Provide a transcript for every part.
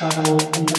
Trouble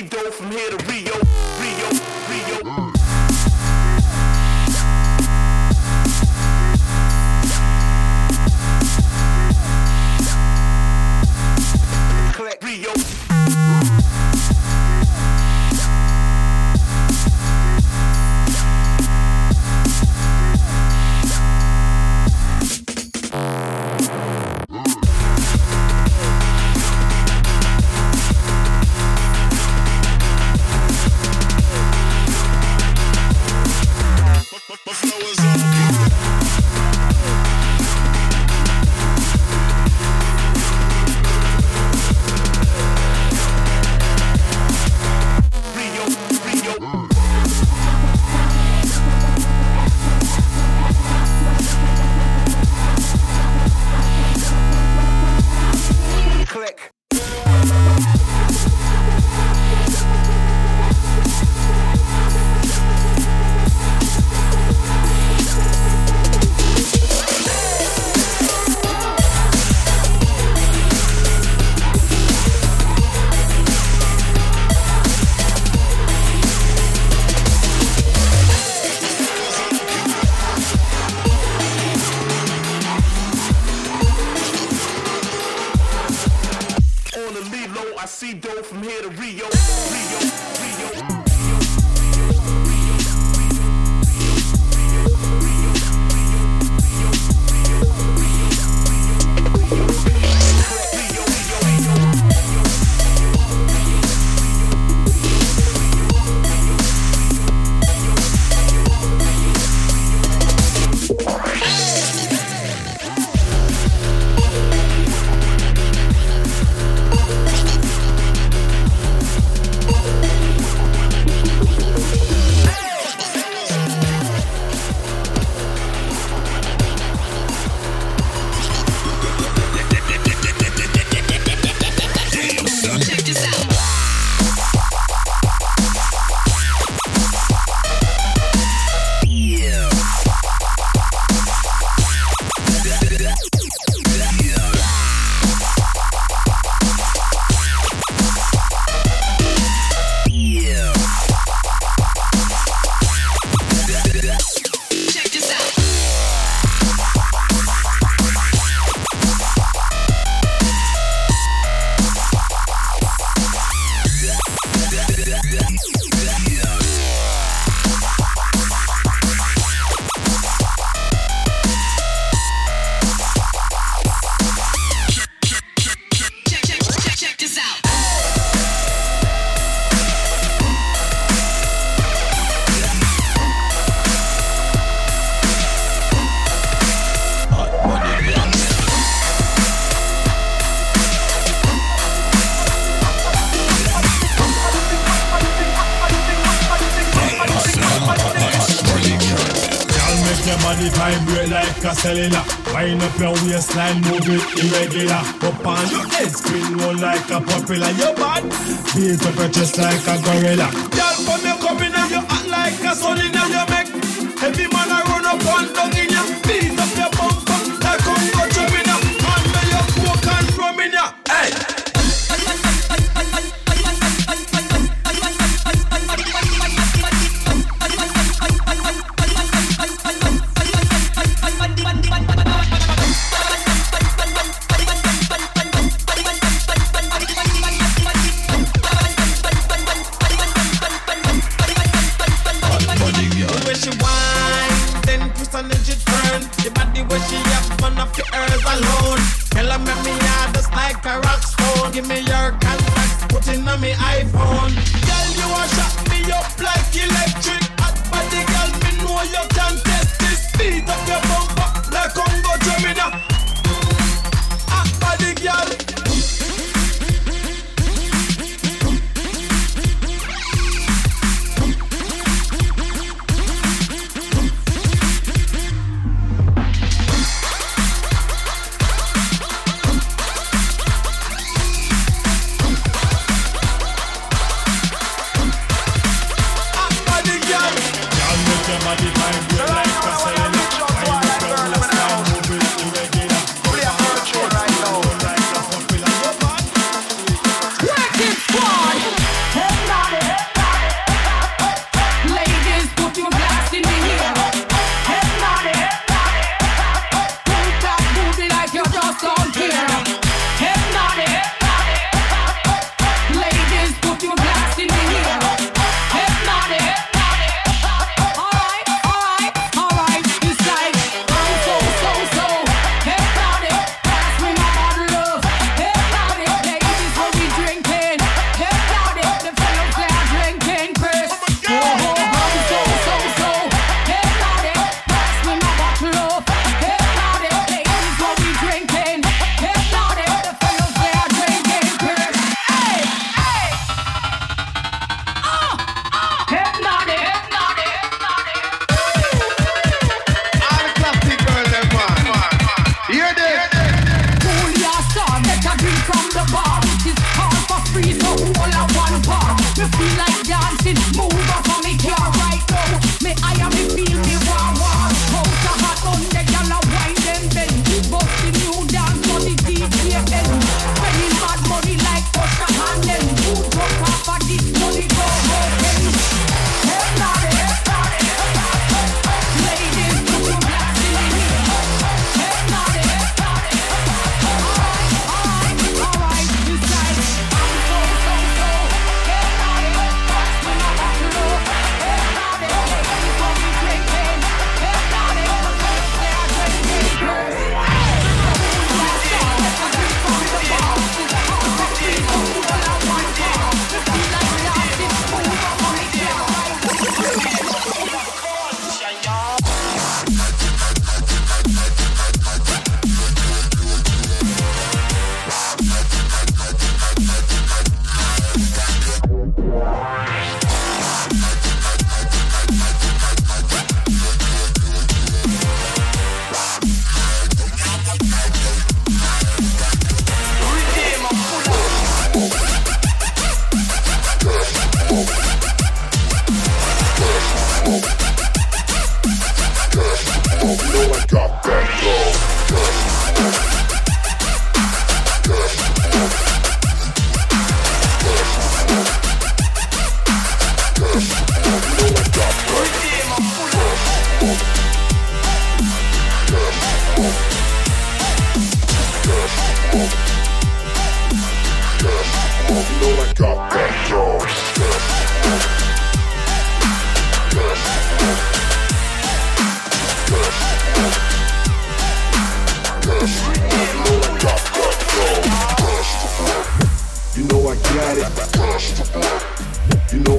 Edo from here to Rio, Rio, Rio. telling. Wind up your waistline, move it irregular. Up on your head, spin one like a popular. Your butt, beat up your chest like a gorilla. Yeah.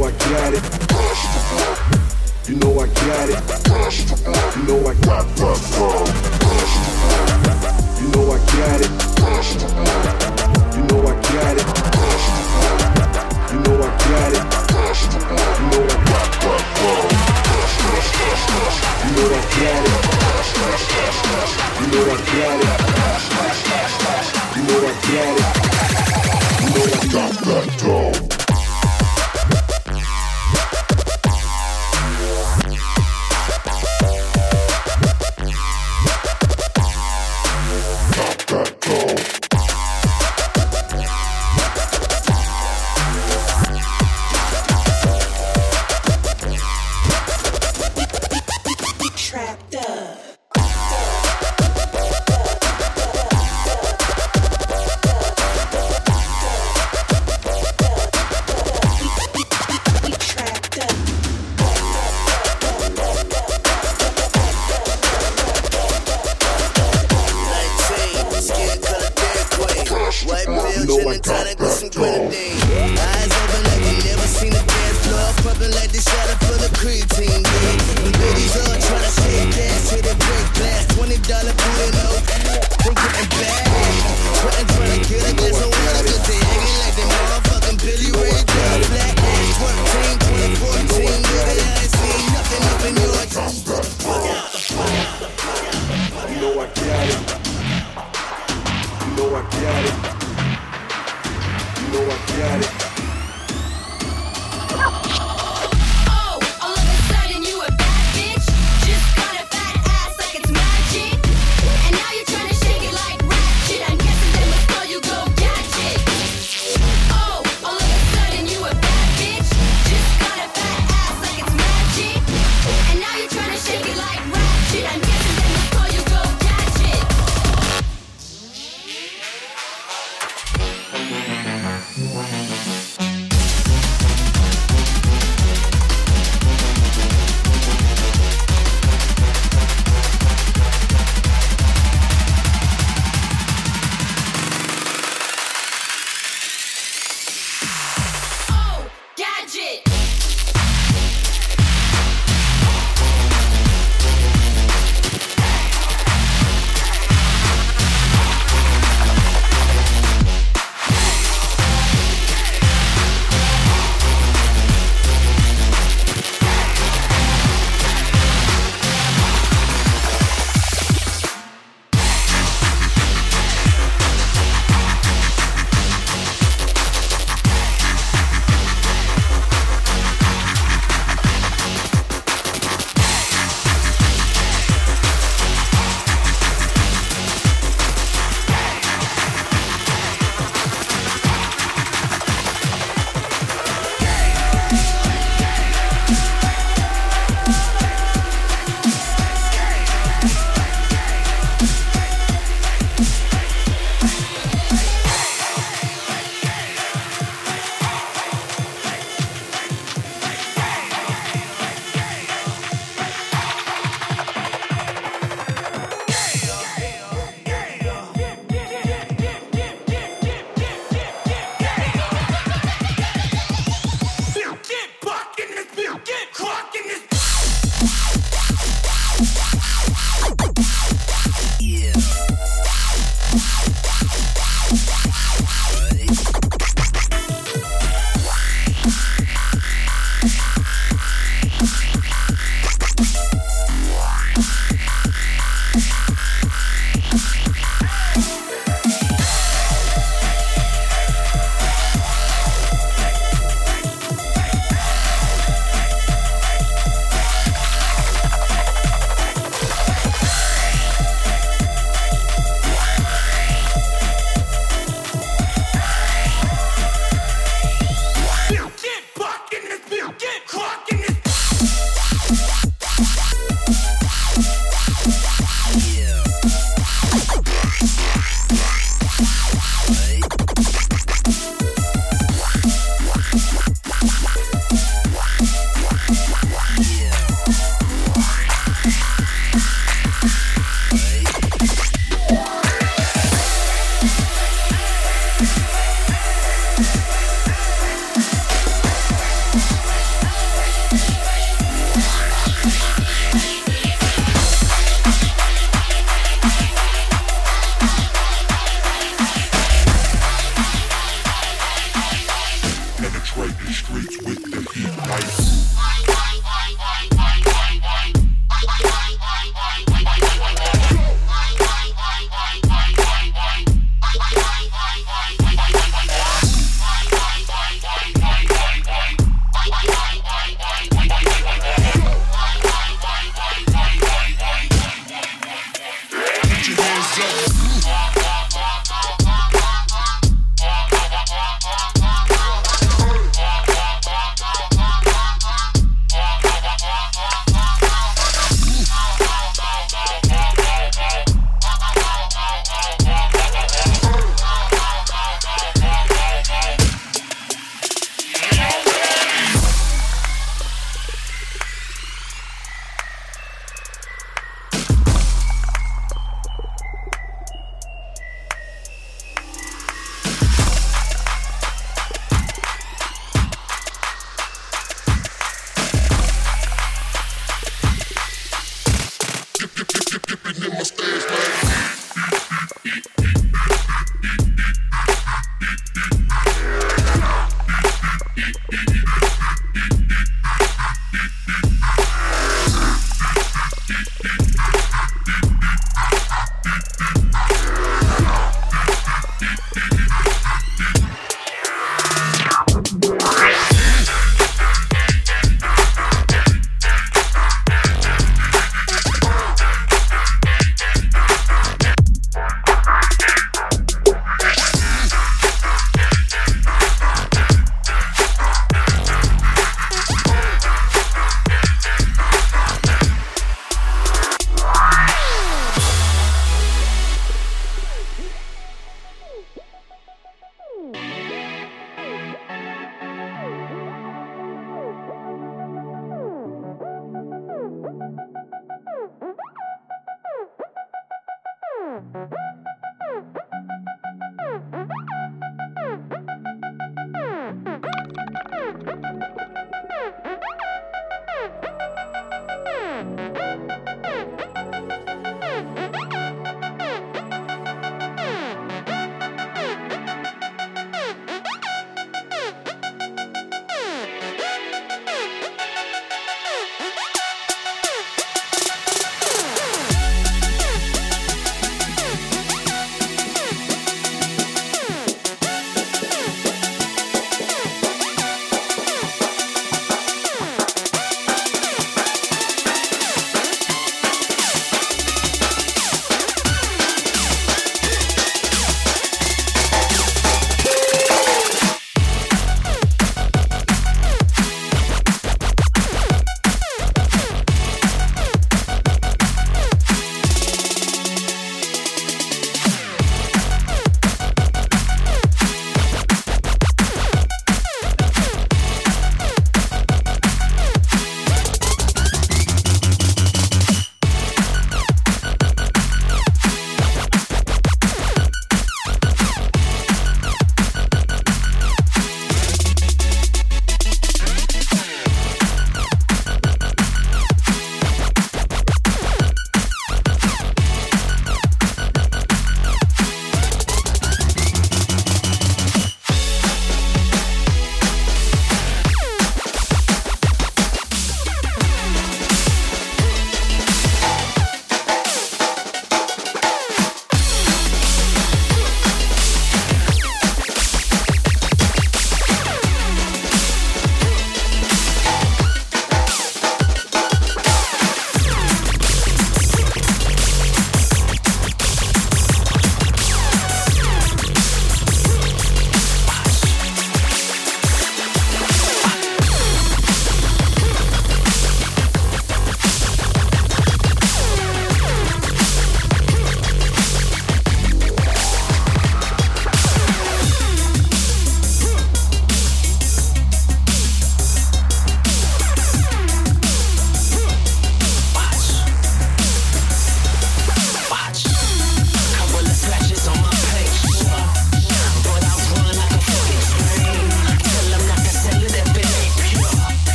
know I got it. You know I got it. You know I got the it. You know I got it. You know I got it. You know I got it. You know I got the it. You know I got it. You know I got it. Yeah.